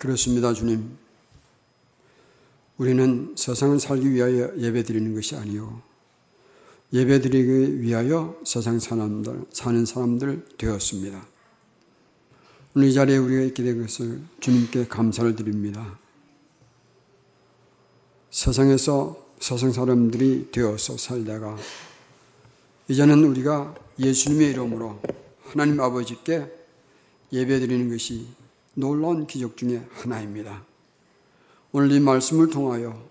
그렇습니다, 주님. 우리는 세상을 살기 위하여 예배 드리는 것이 아니요. 예배 드리기 위하여 세상 사람들, 사는 사람들 되었습니다. 오늘 이 자리에 우리가 있게 된 것을 주님께 감사를 드립니다. 세상에서 세상 사람들이 되어서 살다가 이제는 우리가 예수님의 이름으로 하나님 아버지께 예배 드리는 것이 놀라운 기적 중의 하나입니다. 오늘 이 말씀을 통하여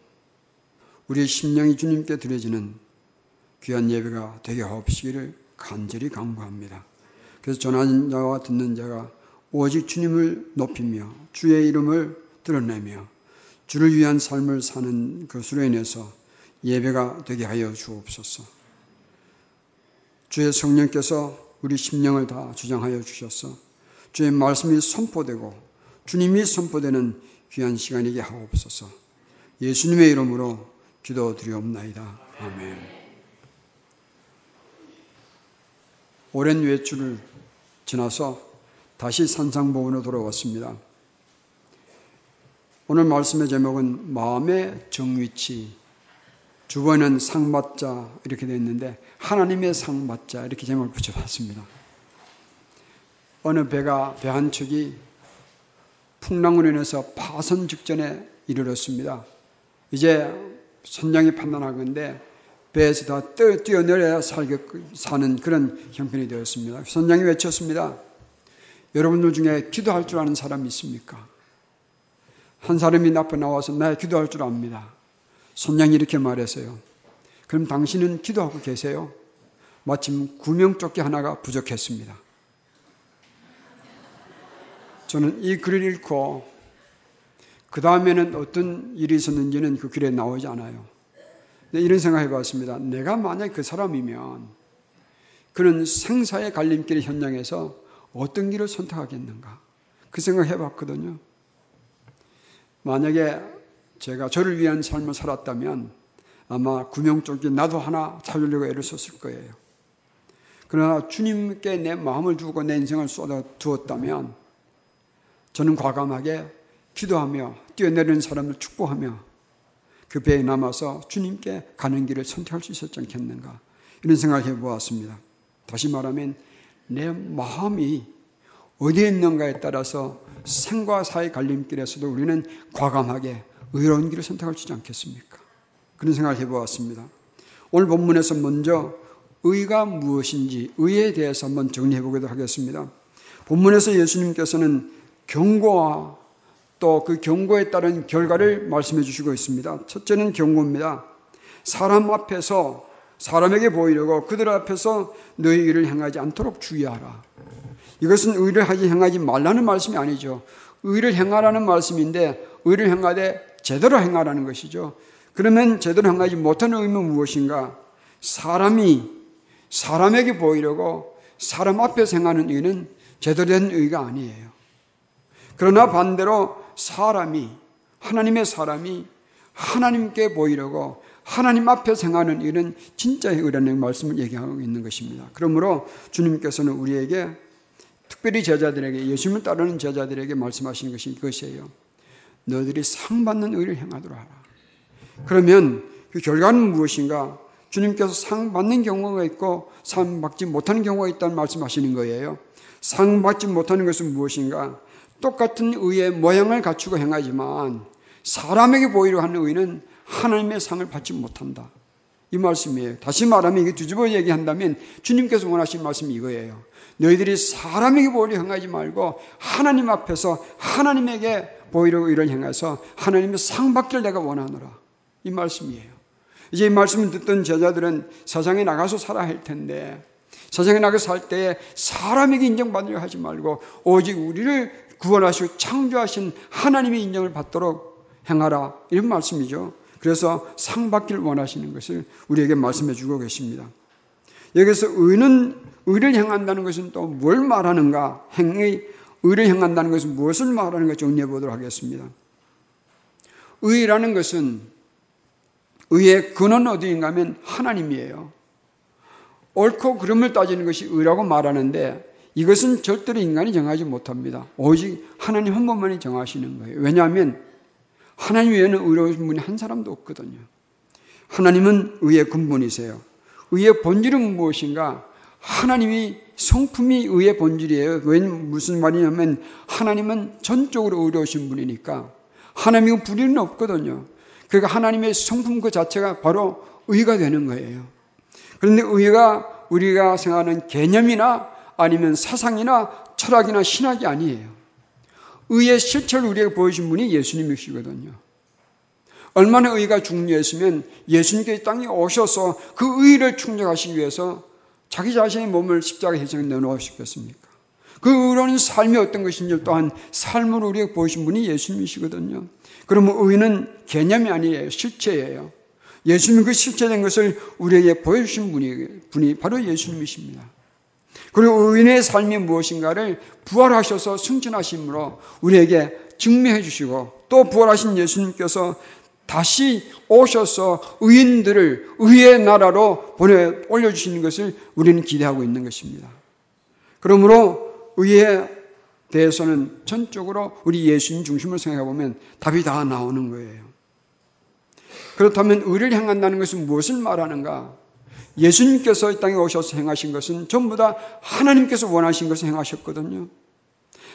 우리의 심령이 주님께 드려지는 귀한 예배가 되게 하옵시기를 간절히 간구합니다. 그래서 전하는 자와 듣는 자가 오직 주님을 높이며 주의 이름을 드러내며 주를 위한 삶을 사는 것으로 인해서 예배가 되게 하여 주옵소서. 주의 성령께서 우리 심령을 다 주장하여 주셔서 주의 말씀이 선포되고 주님이 선포되는 귀한 시간이게 하옵소서. 예수님의 이름으로 기도드리옵나이다. 아멘. 오랜 외출을 지나서 다시 산상보원으로 돌아왔습니다. 오늘 말씀의 제목은 마음의 정위치. 주번은 상받자 이렇게 되어 있는데 하나님의 상받자 이렇게 제목을 붙여봤습니다. 어느 배가 배한 척이 풍랑으로 인해서 파선 직전에 이르렀습니다. 이제 선장이 판단하건데 배에서 다 뛰어내려야 살게 사는 그런 형편이 되었습니다. 선장이 외쳤습니다. 여러분들 중에 기도할 줄 아는 사람이 있습니까? 한 사람이 앞에 나와서 나 기도할 줄 압니다. 선장이 이렇게 말했어요. 그럼 당신은 기도하고 계세요? 마침 구명조끼 하나가 부족했습니다. 저는 이 글을 읽고 그 다음에는 어떤 일이 있었는지는 그 글에 나오지 않아요. 이런 생각 해 봤습니다. 내가 만약 그 사람이면 그는 생사의 갈림길 현장에서 어떤 길을 선택하겠는가? 그 생각 해 봤거든요. 만약에 제가 저를 위한 삶을 살았다면 아마 구명조끼 나도 하나 찾으려고 애를 썼을 거예요. 그러나 주님께 내 마음을 두고 내 인생을 쏟아 두었다면 저는 과감하게 기도하며 뛰어내리는 사람을 축복하며 그 배에 남아서 주님께 가는 길을 선택할 수 있었지 않겠는가 이런 생각을 해보았습니다. 다시 말하면 내 마음이 어디에 있는가에 따라서 생과 사의 갈림길에서도 우리는 과감하게 의로운 길을 선택할 수 있지 않겠습니까? 그런 생각을 해보았습니다. 오늘 본문에서 먼저 의가 무엇인지 의에 대해서 한번 정리해 보기도 하겠습니다. 본문에서 예수님께서는 경고와 또 그 경고에 따른 결과를 말씀해 주시고 있습니다. 첫째는 경고입니다. 사람 앞에서 사람에게 보이려고 그들 앞에서 너희 일을 행하지 않도록 주의하라. 이것은 의를 하지 행하지 말라는 말씀이 아니죠. 의를 행하라는 말씀인데 의를 행하되 제대로 행하라는 것이죠. 그러면 제대로 행하지 못하는 의미는 무엇인가? 사람이 사람에게 보이려고 사람 앞에서 행하는 의는 제대로 된 의가 아니에요. 그러나 반대로 사람이 하나님의 사람이 하나님께 보이려고 하나님 앞에 생하는 일은 진짜의 의라는 말씀을 얘기하고 있는 것입니다. 그러므로 주님께서는 우리에게 특별히 제자들에게 예수님을 따르는 제자들에게 말씀하시는 것이 이것이에요. 너희들이 상 받는 의를 행하도록 하라. 그러면 그 결과는 무엇인가? 주님께서 상 받는 경우가 있고 상 받지 못하는 경우가 있다는 말씀하시는 거예요. 상 받지 못하는 것은 무엇인가? 똑같은 의의 모양을 갖추고 행하지만 사람에게 보이려 하는 의는 하나님의 상을 받지 못한다. 이 말씀이에요. 다시 말하면 이게 뒤집어 얘기한다면 주님께서 원하신 말씀이 이거예요. 너희들이 사람에게 보이려 행하지 말고 하나님 앞에서 하나님에게 보이려고 이를 행해서 하나님의 상 받기를 내가 원하노라. 이 말씀이에요. 이제 이 말씀을 듣던 제자들은 세상에 나가서 살아야 할 텐데 세상에 나가서 살 때에 사람에게 인정받으려 하지 말고 오직 우리를 구원하시고 창조하신 하나님의 인정을 받도록 행하라. 이런 말씀이죠. 그래서 상 받기를 원하시는 것을 우리에게 말씀해 주고 계십니다. 여기서 의는 의를 행한다는 것은 또 뭘 말하는가? 행의 의를 행한다는 것은 무엇을 말하는가 정리해 보도록 하겠습니다. 의라는 것은 의의 근원 어디인가 하면 하나님이에요. 옳고 그름을 따지는 것이 의라고 말하는데 이것은 절대로 인간이 정하지 못합니다. 오직 하나님 한 번만이 정하시는 거예요. 왜냐하면 하나님 외에는 의로우신 분이 한 사람도 없거든요. 하나님은 의의 근본이세요. 의의 본질은 무엇인가? 하나님이 성품이 의의 본질이에요. 왜 무슨 말이냐면 하나님은 전적으로 의로우신 분이니까 하나님은 불의는 없거든요. 그러니까 하나님의 성품 그 자체가 바로 의가 되는 거예요. 그런데 의가 우리가 생각하는 개념이나 아니면 사상이나 철학이나 신학이 아니에요. 의의 실체를 우리에게 보여준 분이 예수님이시거든요. 얼마나 의가 중요했으면 예수님께 땅에 오셔서 그 의를 충족하시기 위해서 자기 자신의 몸을 십자가에 희생해 내놓으셨겠습니까? 그 의로운 삶이 어떤 것인지 또한 삶을 우리에게 보이신 분이 예수님이시거든요. 그러면 의는 개념이 아니에요. 실체예요. 예수님 그 실체된 것을 우리에게 보여주신 분이, 분이 바로 예수님이십니다. 그리고 의인의 삶이 무엇인가를 부활하셔서 승천하심으로 우리에게 증명해 주시고 또 부활하신 예수님께서 다시 오셔서 의인들을 의의 나라로 보내 올려주시는 것을 우리는 기대하고 있는 것입니다. 그러므로 의에 대해서는 전적으로 우리 예수님 중심으로 생각해 보면 답이 다 나오는 거예요. 그렇다면 의를 향한다는 것은 무엇을 말하는가? 예수님께서 이 땅에 오셔서 행하신 것은 전부 다 하나님께서 원하신 것을 행하셨거든요.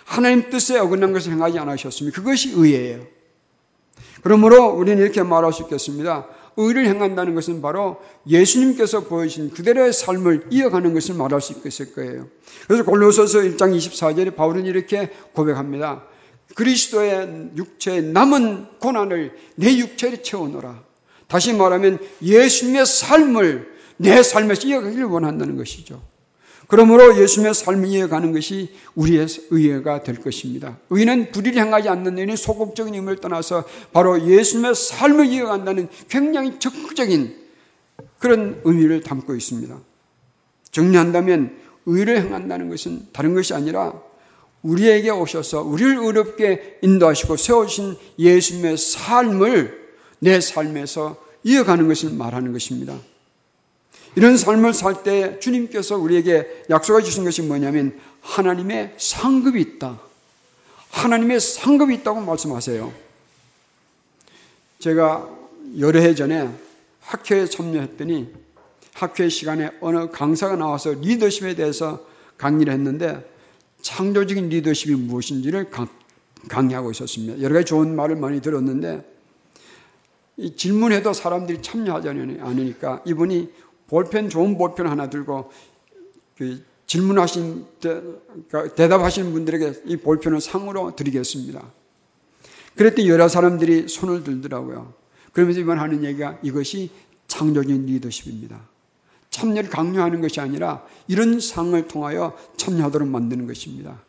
하나님 뜻에 어긋난 것을 행하지 않으셨습니다. 그것이 의예요. 그러므로 우리는 이렇게 말할 수 있겠습니다. 의를 행한다는 것은 바로 예수님께서 보여주신 그대로의 삶을 이어가는 것을 말할 수 있을 거예요. 그래서 골로새서 1장 24절에 바울은 이렇게 고백합니다. 그리스도의 육체의 남은 고난을 내 육체에 채워놓라. 다시 말하면 예수님의 삶을 내 삶에서 이어가기를 원한다는 것이죠. 그러므로 예수님의 삶을 이어가는 것이 우리의 의회가 될 것입니다. 의는 불의를 향하지 않는 의는 소극적인 힘을 떠나서 바로 예수님의 삶을 이어간다는 굉장히 적극적인 그런 의미를 담고 있습니다. 정리한다면 의를 행한다는 것은 다른 것이 아니라 우리에게 오셔서 우리를 의롭게 인도하시고 세우신 예수님의 삶을 내 삶에서 이어가는 것을 말하는 것입니다. 이런 삶을 살 때 주님께서 우리에게 약속해 주신 것이 뭐냐면 하나님의 상급이 있다. 하나님의 상급이 있다고 말씀하세요. 제가 여러 해 전에 학회에 참여했더니 학회 시간에 어느 강사가 나와서 리더십에 대해서 강의를 했는데 창조적인 리더십이 무엇인지를 강의하고 있었습니다. 여러 가지 좋은 말을 많이 들었는데 질문해도 사람들이 참여하지 않으니까 이분이 볼펜 좋은 볼펜 하나 들고 그 질문하신 그러니까 대답하시는 분들에게 이 볼펜을 상으로 드리겠습니다. 그랬더니 여러 사람들이 손을 들더라고요. 그러면서 이번 하는 얘기가 이것이 창조적인 리더십입니다. 참여를 강요하는 것이 아니라 이런 상을 통하여 참여하도록 만드는 것입니다.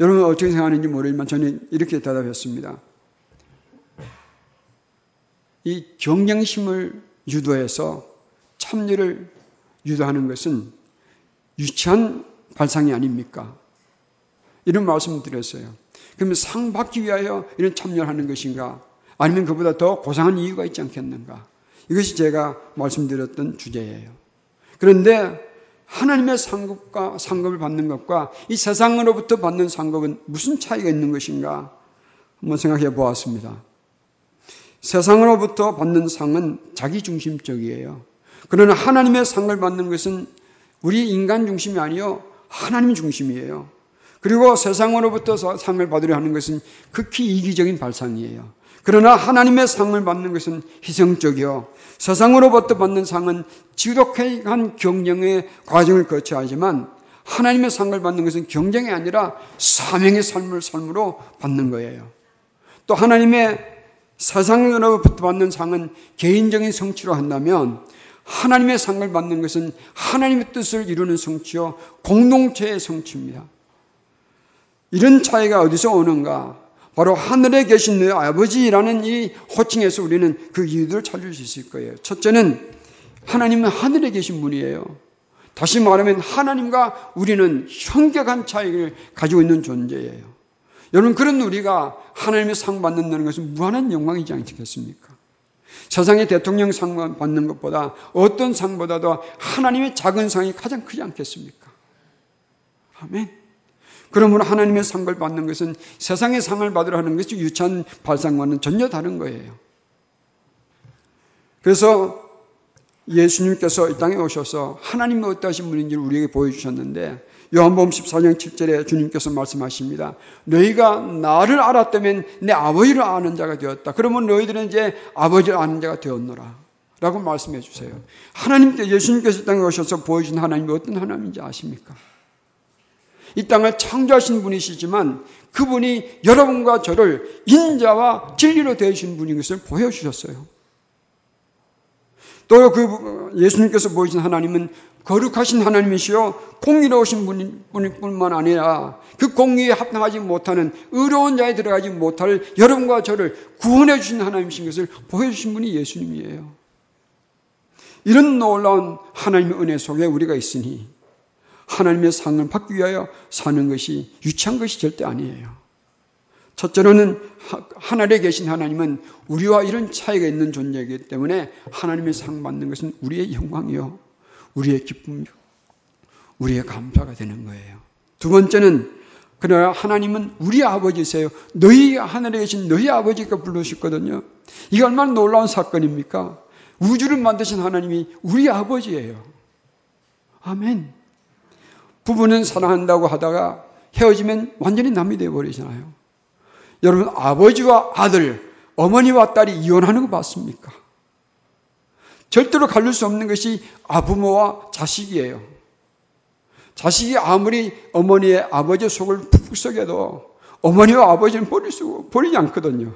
여러분 어떻게 생각하는지 모르지만 저는 이렇게 대답했습니다. 이 경쟁심을 유도해서 참여를 유도하는 것은 유치한 발상이 아닙니까? 이런 말씀을 드렸어요. 그러면 상 받기 위하여 이런 참여를 하는 것인가? 아니면 그보다 더 고상한 이유가 있지 않겠는가? 이것이 제가 말씀드렸던 주제예요. 그런데 하나님의 상급과 상급을 받는 것과 이 세상으로부터 받는 상급은 무슨 차이가 있는 것인가? 한번 생각해 보았습니다. 세상으로부터 받는 상은 자기중심적이에요. 그러나 하나님의 상을 받는 것은 우리 인간 중심이 아니요 하나님 중심이에요. 그리고 세상으로부터 상을 받으려 하는 것은 극히 이기적인 발상이에요. 그러나 하나님의 상을 받는 것은 희생적이요. 세상으로부터 받는 상은 지독한 경쟁의 과정을 거쳐야 하지만 하나님의 상을 받는 것은 경쟁이 아니라 사명의 삶을 삶으로 받는 거예요. 또 하나님의 세상으로부터 받는 상은 개인적인 성취로 한다면 하나님의 상을 받는 것은 하나님의 뜻을 이루는 성취요, 공동체의 성취입니다. 이런 차이가 어디서 오는가? 바로 하늘에 계신 내 아버지라는 이 호칭에서 우리는 그 이유들을 찾을 수 있을 거예요. 첫째는 하나님은 하늘에 계신 분이에요. 다시 말하면 하나님과 우리는 현격한 차이를 가지고 있는 존재예요. 여러분, 그런 우리가 하나님의 상 받는다는 것은 무한한 영광이지 않겠습니까? 세상의 대통령 상 받는 것보다 어떤 상보다도 하나님의 작은 상이 가장 크지 않겠습니까? 아멘. 그러므로 하나님의 상을 받는 것은 세상의 상을 받으러 하는 것이 유치한 발상과는 전혀 다른 거예요. 그래서 예수님께서 이 땅에 오셔서 하나님의 어떠하신 분인지를 우리에게 보여주셨는데 요한복음 14장 7절에 주님께서 말씀하십니다. 너희가 나를 알았다면 내 아버지를 아는 자가 되었다. 그러면 너희들은 이제 아버지를 아는 자가 되었노라. 라고 말씀해 주세요. 하나님께 예수님께서 이 땅에 오셔서 보여준 하나님이 어떤 하나님인지 아십니까? 이 땅을 창조하신 분이시지만 그분이 여러분과 저를 인자와 진리로 되어주신 분인 것을 보여주셨어요. 또 그 예수님께서 보여준 하나님은 거룩하신 하나님이시요 공의로우신 분뿐만 아니라 그 공의에 합당하지 못하는 의로운 자에 들어가지 못할 여러분과 저를 구원해 주신 하나님이신 것을 보여주신 분이 예수님이에요. 이런 놀라운 하나님의 은혜 속에 우리가 있으니 하나님의 상을 받기 위하여 사는 것이 유치한 것이 절대 아니에요. 첫째로는 하늘에 계신 하나님은 우리와 이런 차이가 있는 존재이기 때문에 하나님의 상 받는 것은 우리의 영광이요. 우리의 기쁨이요. 우리의 감사가 되는 거예요. 두 번째는 그러나 하나님은 우리 아버지세요. 너희 하늘에 계신 너희 아버지가 부르셨거든요. 이게 얼마나 놀라운 사건입니까? 우주를 만드신 하나님이 우리 아버지예요. 아멘. 부부는 사랑한다고 하다가 헤어지면 완전히 남이 되어버리잖아요. 여러분, 아버지와 아들, 어머니와 딸이 이혼하는 거 봤습니까? 절대로 갈릴 수 없는 것이 아부모와 자식이에요. 자식이 아무리 어머니의 아버지의 속을 푹푹 썩여도 어머니와 아버지는 버릴 수, 버리지 않거든요.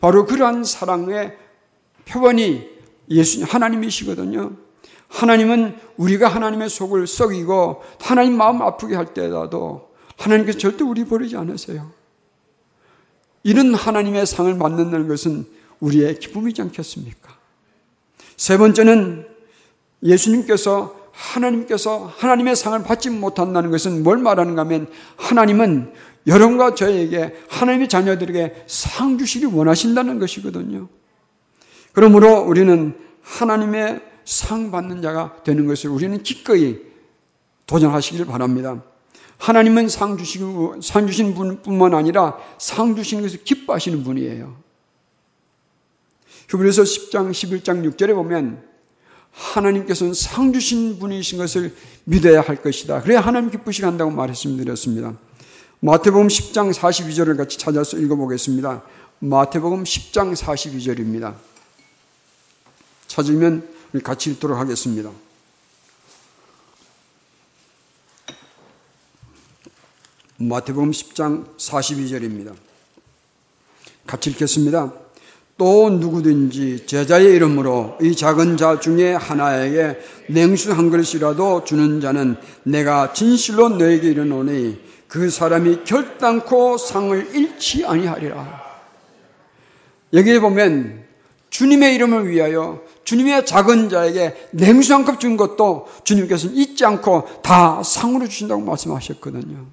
바로 그러한 사랑의 표본이 예수님, 하나님이시거든요. 하나님은 우리가 하나님의 속을 썩이고 하나님 마음 아프게 할 때라도 하나님께서 절대 우리 버리지 않으세요. 이런 하나님의 상을 받는다는 것은 우리의 기쁨이지 않겠습니까? 세 번째는 예수님께서 하나님께서 하나님의 상을 받지 못한다는 것은 뭘 말하는가 하면 하나님은 여러분과 저에게 하나님의 자녀들에게 상 주시기 원하신다는 것이거든요. 그러므로 우리는 하나님의 상 받는 자가 되는 것을 우리는 기꺼이 도전하시기를 바랍니다. 하나님은 상 주시고, 상 주신 분뿐만 아니라 상 주시는 것을 기뻐하시는 분이에요. 히브리서 10장, 11장, 6절에 보면 하나님께서는 상 주신 분이신 것을 믿어야 할 것이다. 그래야 하나님 기쁘시게 한다고 말씀드렸습니다. 마태복음 10장 42절을 같이 찾아서 읽어보겠습니다. 마태복음 10장 42절입니다. 찾으면 같이 읽도록 하겠습니다. 마태복음 10장 42절입니다. 같이 읽겠습니다. 또 누구든지 제자의 이름으로 이 작은 자 중에 하나에게 냉수 한 그릇이라도 주는 자는 내가 진실로 너에게 이르노니 그 사람이 결단코 상을 잃지 아니하리라. 여기에 보면 주님의 이름을 위하여 주님의 작은 자에게 냉수 한 컵 준 것도 주님께서는 잊지 않고 다 상으로 주신다고 말씀하셨거든요.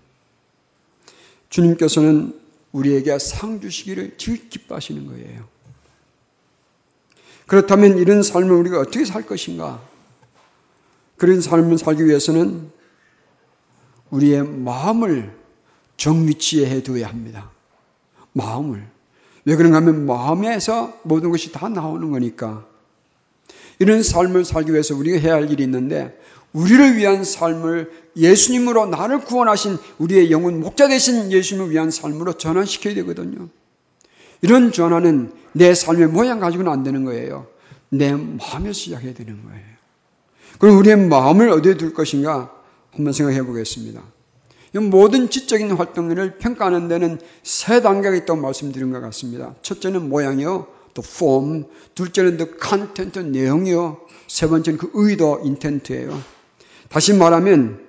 주님께서는 우리에게 상 주시기를 제일 기뻐하시는 거예요. 그렇다면 이런 삶을 우리가 어떻게 살 것인가? 그런 삶을 살기 위해서는 우리의 마음을 정위치에 해두어야 합니다. 마음을. 왜 그런가 하면 마음에서 모든 것이 다 나오는 거니까. 이런 삶을 살기 위해서 우리가 해야 할 일이 있는데 우리를 위한 삶을 예수님으로 나를 구원하신 우리의 영혼 목자 되신 예수님을 위한 삶으로 전환시켜야 되거든요. 이런 전환은 내 삶의 모양 가지고는 안 되는 거예요. 내 마음에서 시작해야 되는 거예요. 그럼 우리의 마음을 어디에 둘 것인가 한번 생각해 보겠습니다. 모든 지적인 활동을 평가하는 데는 세 단계가 있다고 말씀드린 것 같습니다. 첫째는 모양이요. 또 form. 둘째는 the content, 내용이요. 세 번째는 그 의도, intent예요. 다시 말하면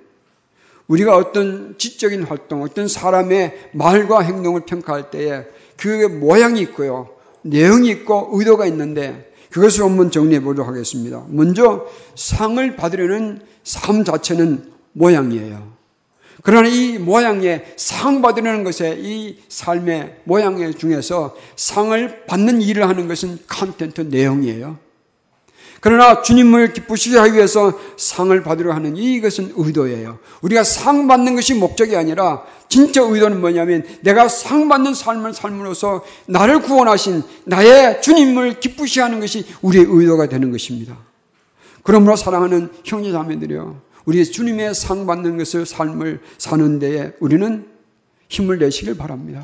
우리가 어떤 지적인 활동, 어떤 사람의 말과 행동을 평가할 때에 그게 모양이 있고요. 내용이 있고 의도가 있는데 그것을 한번 정리해 보도록 하겠습니다. 먼저 상을 받으려는 삶 자체는 모양이에요. 그러나 이 모양에 상 받으려는 것에 이 삶의 모양 중에서 상을 받는 일을 하는 것은 content 내용이에요. 그러나 주님을 기쁘시게 하기 위해서 상을 받으려 하는 이것은 의도예요. 우리가 상 받는 것이 목적이 아니라 진짜 의도는 뭐냐면 내가 상 받는 삶을 삶으로써 나를 구원하신 나의 주님을 기쁘시게 하는 것이 우리의 의도가 되는 것입니다. 그러므로 사랑하는 형제 자매들이요. 우리 주님의 상 받는 것을 삶을 사는 데에 우리는 힘을 내시길 바랍니다.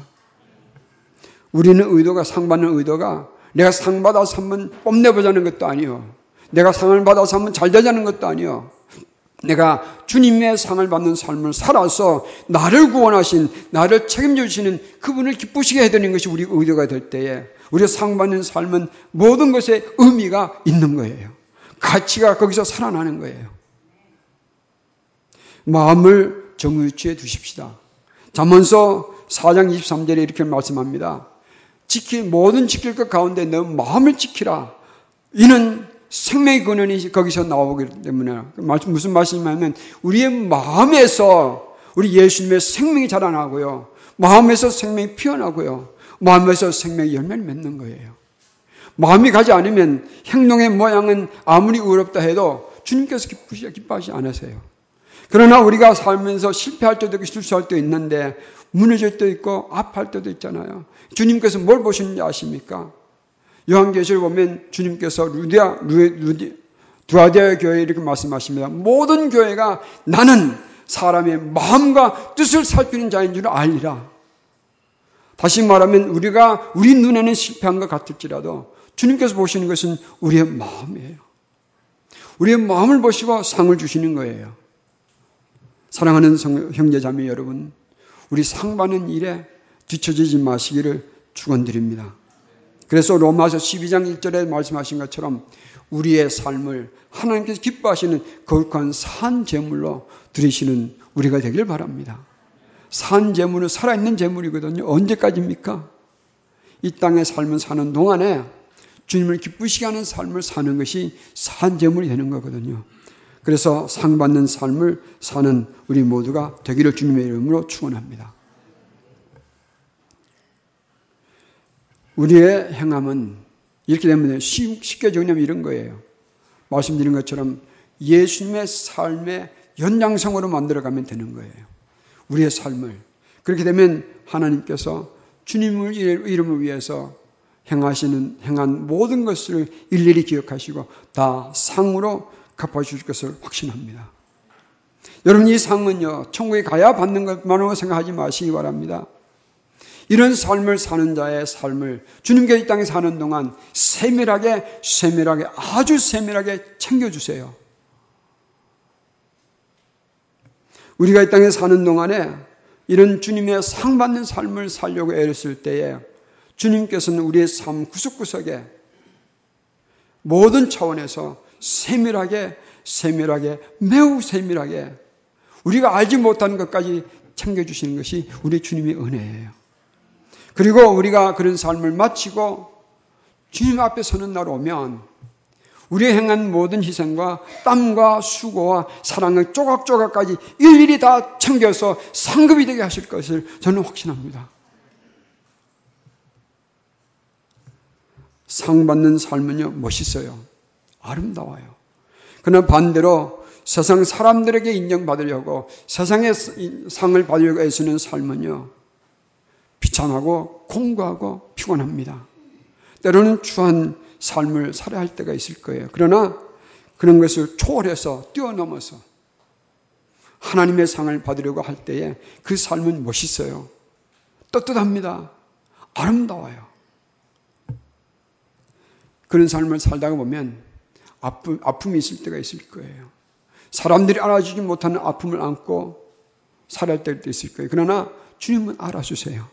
우리는 의도가 상 받는 의도가 내가 상 받아서 한번 뽐내보자는 것도 아니요. 내가 상을 받아서 한번 잘 되자는 것도 아니요. 내가 주님의 상을 받는 삶을 살아서 나를 구원하신, 나를 책임져 주시는 그분을 기쁘시게 해드리는 것이 우리 의도가 될 때에 우리가 상 받는 삶은 모든 것에 의미가 있는 거예요. 가치가 거기서 살아나는 거예요. 마음을 정의치에 두십시다. 잠언서 4장 23절에 이렇게 말씀합니다. 지킬 모든 지킬 것 가운데 너 마음을 지키라. 이는 생명의 근원이 거기서 나오기 때문에 무슨 말씀이냐면 우리의 마음에서 우리 예수님의 생명이 자라나고요. 마음에서 생명이 피어나고요. 마음에서 생명의 열매를 맺는 거예요. 마음이 가지 않으면 행동의 모양은 아무리 의롭다 해도 주님께서 기쁘시, 기뻐하지 않으세요. 그러나 우리가 살면서 실패할 때도 있고 실수할 때도 있는데 무너질 때도 있고 아파할 때도 있잖아요. 주님께서 뭘 보시는지 아십니까? 요한계시를 보면 주님께서 루디아, 루디, 두아디아 교회 이렇게 말씀하십니다. 모든 교회가 나는 사람의 마음과 뜻을 살피는 자인 줄 알리라. 다시 말하면 우리가 우리 눈에는 실패한 것 같을지라도 주님께서 보시는 것은 우리의 마음이에요. 우리의 마음을 보시고 상을 주시는 거예요. 사랑하는 형제자매 여러분, 우리 상 받는 일에 뒤처지지 마시기를 축원드립니다. 그래서 로마서 12장 1절에 말씀하신 것처럼 우리의 삶을 하나님께서 기뻐하시는 거룩한 산 제물로 드리시는 우리가 되길 바랍니다. 산 제물은 살아있는 제물이거든요. 언제까지입니까? 이 땅에 삶을 사는 동안에 주님을 기쁘시게 하는 삶을 사는 것이 산 제물이 되는 거거든요. 그래서 상 받는 삶을 사는 우리 모두가 되기를 주님의 이름으로 축원합니다. 우리의 행함은 이렇게 되면 쉽게 정리하면 이런 거예요. 말씀드린 것처럼 예수님의 삶의 연장성으로 만들어가면 되는 거예요. 우리의 삶을. 그렇게 되면 하나님께서 주님을 이름을 위해서 행하시는, 행한 모든 것을 일일이 기억하시고 다 상으로 갚아주실 것을 확신합니다. 여러분, 이 상은요, 천국에 가야 받는 것만으로 생각하지 마시기 바랍니다. 이런 삶을 사는 자의 삶을 주님께 이 땅에 사는 동안 세밀하게, 세밀하게, 아주 세밀하게 챙겨주세요. 우리가 이 땅에 사는 동안에 이런 주님의 상 받는 삶을 살려고 애를 때에 주님께서는 우리의 삶 구석구석에 모든 차원에서 세밀하게, 세밀하게, 매우 세밀하게 우리가 알지 못하는 것까지 챙겨주시는 것이 우리 주님의 은혜예요. 그리고 우리가 그런 삶을 마치고 주님 앞에 서는 날 오면 우리 행한 모든 희생과 땀과 수고와 사랑을 조각조각까지 일일이 다 챙겨서 상급이 되게 하실 것을 저는 확신합니다. 상 받는 삶은요, 멋있어요. 아름다워요. 그러나 반대로 세상 사람들에게 인정받으려고 세상의 상을 받으려고 애쓰는 삶은요, 비참하고 공고하고 피곤합니다. 때로는 추한 삶을 살아야 할 때가 있을 거예요. 그러나 그런 것을 초월해서 뛰어넘어서 하나님의 상을 받으려고 할 때에 그 삶은 멋있어요. 떳떳합니다. 아름다워요. 그런 삶을 살다가 보면 아픔, 아픔이 있을 때가 있을 거예요. 사람들이 알아주지 못하는 아픔을 안고 살아야 할 때도 있을 거예요. 그러나 주님은 알아주세요.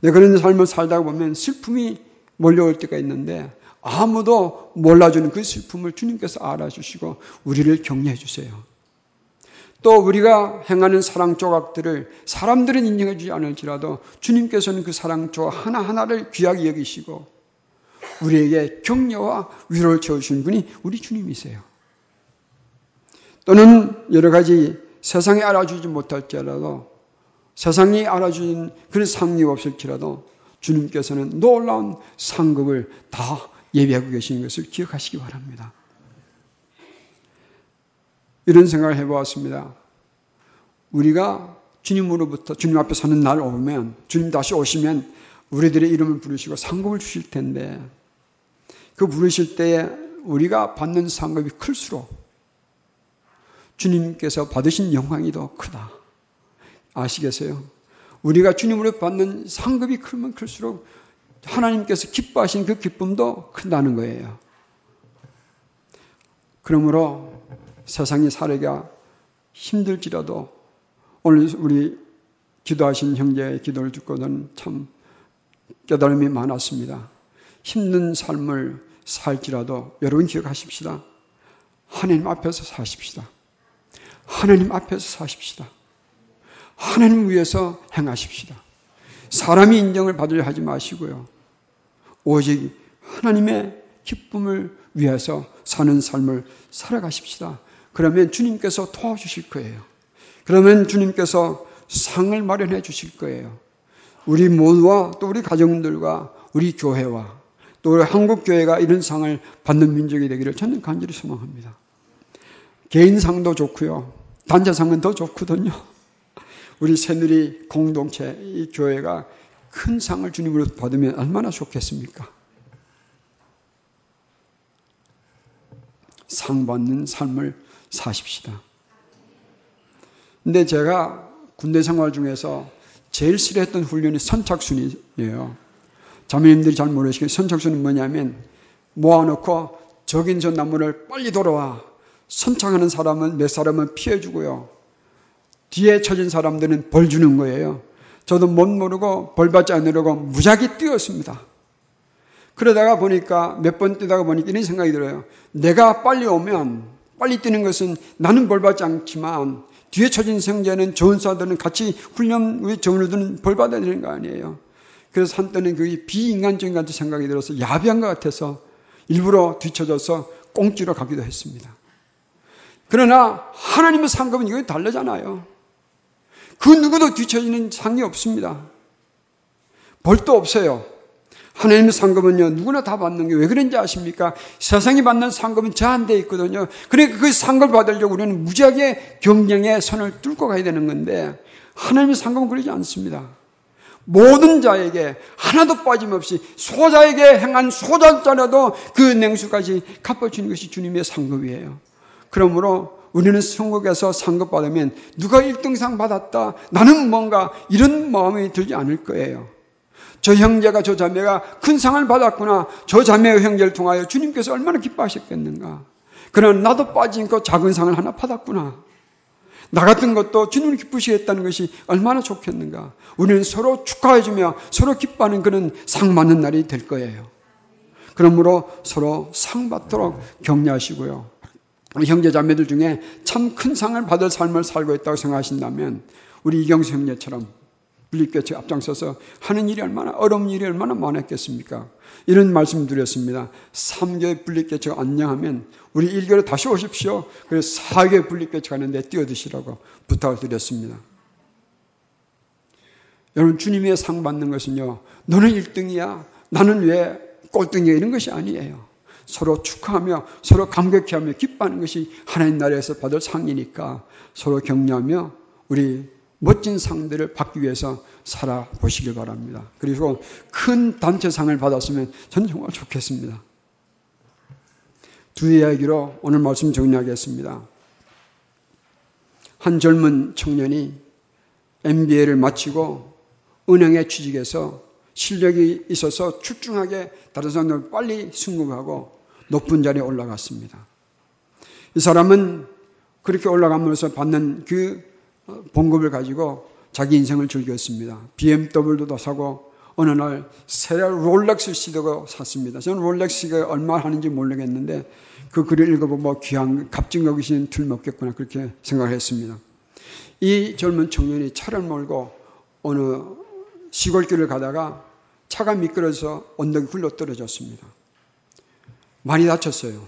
네, 그런 삶을 살다가 보면 슬픔이 몰려올 때가 있는데 아무도 몰라주는 그 슬픔을 주님께서 알아주시고 우리를 격려해 주세요. 또 우리가 행하는 사랑 조각들을 사람들은 인정해 주지 않을지라도 주님께서는 그 사랑 조각 하나하나를 귀하게 여기시고 우리에게 격려와 위로를 채우신 분이 우리 주님이세요. 또는 여러 가지 세상에 알아주지 못할지라도 세상이 알아주는 그런 상이 없을지라도 주님께서는 놀라운 상급을 다 예비하고 계시는 것을 기억하시기 바랍니다. 이런 생각을 해보았습니다. 우리가 주님으로부터 주님 앞에 서는 날 오면 주님 다시 오시면 우리들의 이름을 부르시고 상급을 주실 텐데 그 부르실 때에 우리가 받는 상급이 클수록 주님께서 받으신 영광이 더 크다. 아시겠어요? 우리가 주님으로 받는 상급이 크면 클수록 하나님께서 기뻐하신 그 기쁨도 큰다는 거예요. 그러므로 세상이 살기가 힘들지라도 오늘 우리 기도하신 형제의 기도를 듣고는 참 깨달음이 많았습니다. 힘든 삶을 살지라도 여러분 기억하십시다. 하나님 앞에서 사십시다. 하나님 앞에서 사십시다. 하나님 위해서 행하십시다. 사람이 인정을 받으려 하지 마시고요. 오직 하나님의 기쁨을 위해서 사는 삶을 살아가십시다. 그러면 주님께서 도와주실 거예요. 그러면 주님께서 상을 마련해 주실 거예요. 우리 모두와 또 우리 가정들과 우리 교회와 또 우리 한국 교회가 이런 상을 받는 민족이 되기를 저는 간절히 소망합니다. 개인상도 좋고요. 단체상은 더 좋거든요. 우리 새누리 공동체 이 교회가 큰 상을 주님으로 받으면 얼마나 좋겠습니까? 상 받는 삶을 사십시다. 근데 제가 군대 생활 중에서 제일 싫어했던 훈련이 선착순이에요. 자매님들이 잘 모르시겠지만 선착순은 뭐냐면 모아놓고 적인 저 나무를 빨리 돌아와 선착하는 사람은 몇 사람은 피해주고요. 뒤에 쳐진 사람들은 벌 주는 거예요. 저도 못 모르고 벌 받지 않으려고 무작위 뛰었습니다. 그러다가 보니까 몇 번 뛰다가 보니까 이런 생각이 들어요. 내가 빨리 오면 빨리 뛰는 것은 나는 벌 받지 않지만 뒤에 쳐진 생자는 전사들은 같이 훈련 위에 정을 벌 받아야 되는 거 아니에요. 그래서 한때는 그게 비인간적인 같은 생각이 들어서 야비한 것 같아서 일부러 뒤쳐져서 꽁지로 가기도 했습니다. 그러나 하나님의 상급은 이거 다르잖아요. 그 누구도 뒤처지는 상이 없습니다. 벌도 없어요. 하나님의 상급은요, 누구나 다 받는 게 왜 그런지 아십니까? 세상이 받는 상급은 제한되어 있거든요. 그러니까 그 상급을 받으려고 우리는 무지하게 경쟁의 선을 뚫고 가야 되는 건데, 하나님의 상급은 그러지 않습니다. 모든 자에게 하나도 빠짐없이 소자에게 행한 소자자라도 그 냉수까지 갚아주는 것이 주님의 상급이에요. 그러므로 우리는 성국에서 상급받으면 누가 1등상 받았다. 나는 뭔가 이런 마음이 들지 않을 거예요. 저 형제가 저 자매가 큰 상을 받았구나. 저 자매의 형제를 통하여 주님께서 얼마나 기뻐하셨겠는가. 그러나 나도 빠진 그 작은 상을 하나 받았구나. 나 같은 것도 주님을 기쁘시겠다는 것이 얼마나 좋겠는가. 우리는 서로 축하해주며 서로 기뻐하는 그런 상 받는 날이 될 거예요. 그러므로 서로 상 받도록 격려하시고요. 우리 형제 자매들 중에 참 큰 상을 받을 삶을 살고 있다고 생각하신다면 우리 이경수 형제처럼 분립교체 앞장서서 하는 일이 얼마나 어려운 일이 얼마나 많았겠습니까? 이런 말씀 드렸습니다. 3개월 분립교체가 안녕하면 우리 1개월 다시 오십시오. 그래서 4개월 분립교체 가는데 뛰어드시라고 부탁을 드렸습니다. 여러분 주님의 상 받는 것은요. 너는 1등이야. 나는 왜 꼴등이야. 이런 것이 아니에요. 서로 축하하며 서로 감격해하며 기뻐하는 것이 하나님 나라에서 받을 상이니까 서로 격려하며 우리 멋진 상들을 받기 위해서 살아보시길 바랍니다. 그리고 큰 단체상을 받았으면 저는 정말 좋겠습니다. 두 이야기로 오늘 말씀 정리하겠습니다. 한 젊은 청년이 MBA를 마치고 은행에 취직해서 실력이 있어서 출중하게 다른 사람들 빨리 승급하고 높은 자리에 올라갔습니다. 이 사람은 그렇게 올라가면서 받는 그 봉급을 가지고 자기 인생을 즐겼습니다. BMW도 사고 어느 날새 롤렉스 시도가 샀습니다. 저는 롤렉스가 얼마 하는지 모르겠는데 그 글을 읽어보고 뭐 귀한 값진 거 귀신 틀먹겠구나 그렇게 생각을 했습니다. 이 젊은 청년이 차를 몰고 어느 시골길을 가다가 차가 미끄러져서 언덕이 굴러 떨어졌습니다. 많이 다쳤어요.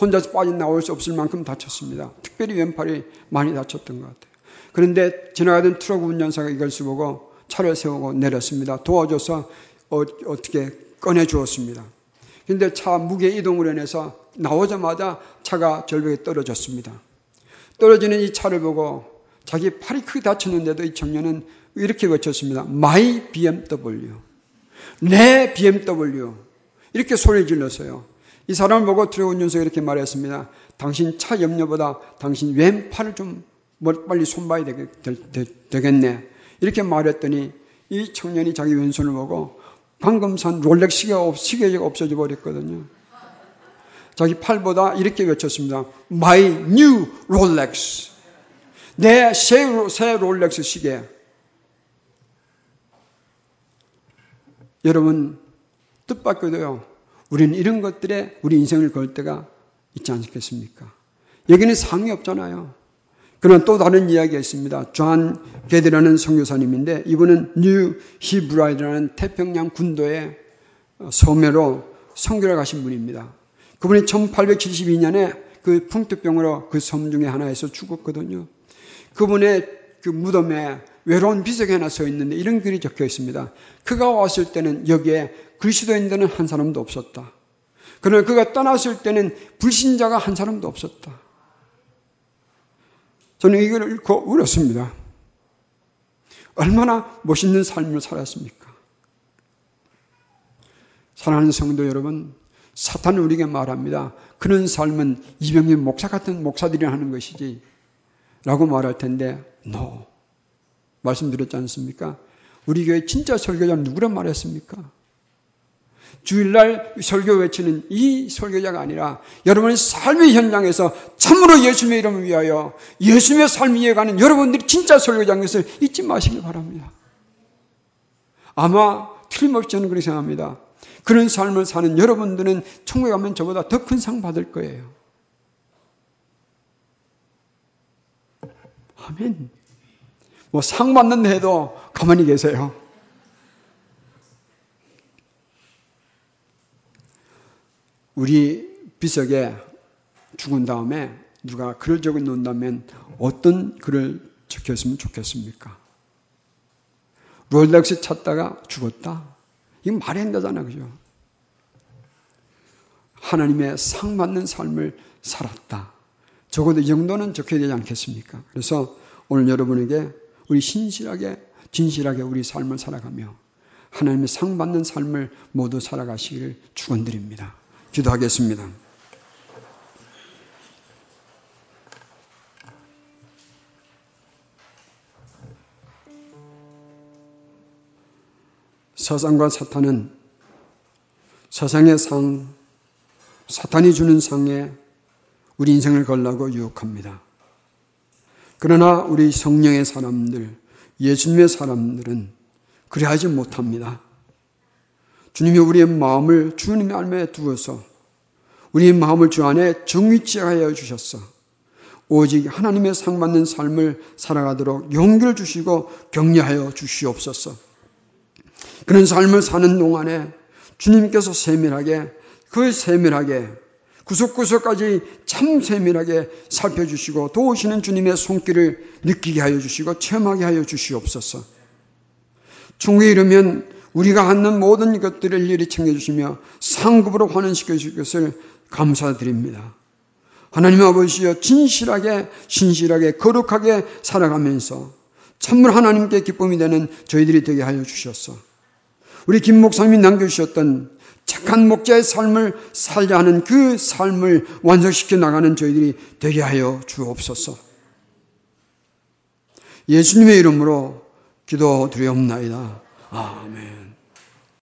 혼자서 빠져나올 수 없을 만큼 다쳤습니다. 특별히 왼팔이 많이 다쳤던 것 같아요. 그런데 지나가던 트럭 운전사가 이것을 보고 차를 세우고 내렸습니다. 도와줘서 어, 떻게 꺼내 주었습니다. 그런데 차 무게 이동을 해내서 나오자마자 차가 절벽에 떨어졌습니다. 떨어지는 이 차를 보고 자기 팔이 크게 다쳤는데도 이 청년은 이렇게 외쳤습니다. My BMW. 내 BMW. 이렇게 소리 질렀어요. 이 사람을 보고 들어온 윤석이 이렇게 말했습니다. 당신 차 염려보다 당신 왼팔을 좀 빨리 손봐야 되겠네. 이렇게 말했더니 이 청년이 자기 왼손을 보고 방금 산 롤렉 시계가, 없어져 버렸거든요. 자기 팔보다 이렇게 외쳤습니다. My new Rolex. 내 새, 새 롤렉스 시계. 여러분, 뜻밖에도요, 우리는 이런 것들에 우리 인생을 걸 때가 있지 않겠습니까? 여기는 상이 없잖아요. 그러나 또 다른 이야기가 있습니다. 존 게디라는 선교사님인데 이분은 뉴 헤브리디스라는 태평양 군도의 섬으로 선교를 가신 분입니다. 그분이 1872년에 그 풍토병으로 그 섬 중에 하나에서 죽었거든요. 그분의 그 무덤에 외로운 비석이 하나 서 있는데 이런 글이 적혀 있습니다. 그가 왔을 때는 여기에 그리스도인들은 한 사람도 없었다. 그러나 그가 떠났을 때는 불신자가 한 사람도 없었다. 저는 이걸 읽고 울었습니다. 얼마나 멋있는 삶을 살았습니까? 사랑하는 성도 여러분, 사탄은 우리에게 말합니다. 그런 삶은 이병민 목사 같은 목사들이 하는 것이지. 라고 말할 텐데, no. 말씀드렸지 않습니까? 우리 교회 진짜 설교자는 누구라 말했습니까? 주일날 설교 외치는 이 설교자가 아니라 여러분의 삶의 현장에서 참으로 예수님의 이름을 위하여 예수님의 삶을 이어가는 여러분들이 진짜 설교자인 것을 잊지 마시기 바랍니다. 아마 틀림없이 저는 그렇게 생각합니다. 그런 삶을 사는 여러분들은 천국에 가면 저보다 더 큰 상 받을 거예요. 아멘. 뭐 상 받는 데도 가만히 계세요. 우리 비석에 죽은 다음에 누가 글을 적어 놓는다면 어떤 글을 적혔으면 좋겠습니까? 롤렉스 찾다가 죽었다? 이건 말이 안 되잖아, 그죠? 하나님의 상 받는 삶을 살았다. 적어도 이 정도는 적혀야 되지 않겠습니까? 그래서 오늘 여러분에게 우리 신실하게, 진실하게 우리 삶을 살아가며 하나님의 상 받는 삶을 모두 살아가시기를 축원드립니다. 기도하겠습니다. 세상과 사탄은 세상의 상, 사탄이 주는 상에 우리 인생을 걸라고 유혹합니다. 그러나 우리 성령의 사람들, 예수님의 사람들은 그래하지 못합니다. 주님이 우리의 마음을 주님의 알에 두어서 우리의 마음을 주 안에 정위치 하여 주셨어. 오직 하나님의 상 받는 삶을 살아가도록 용기를 주시고 격려하여 주시옵소서. 그런 삶을 사는 동안에 주님께서 세밀하게 그 세밀하게 구석구석까지 참 세밀하게 살펴주시고 도우시는 주님의 손길을 느끼게 하여 주시고 체험하게 하여 주시옵소서. 중국에 이르면 우리가 갖는 모든 것들을 일일이 챙겨주시며 상급으로 환원시켜 주실 것을 감사드립니다. 하나님 아버지여 진실하게 신실하게 거룩하게 살아가면서 참물 하나님께 기쁨이 되는 저희들이 되게 하여 주셨어. 우리 김 목사님이 남겨주셨던 착한 목자의 삶을 살려 하는 그 삶을 완성시켜 나가는 저희들이 되게 하여 주옵소서. 예수님의 이름으로 기도드리옵나이다. 아멘.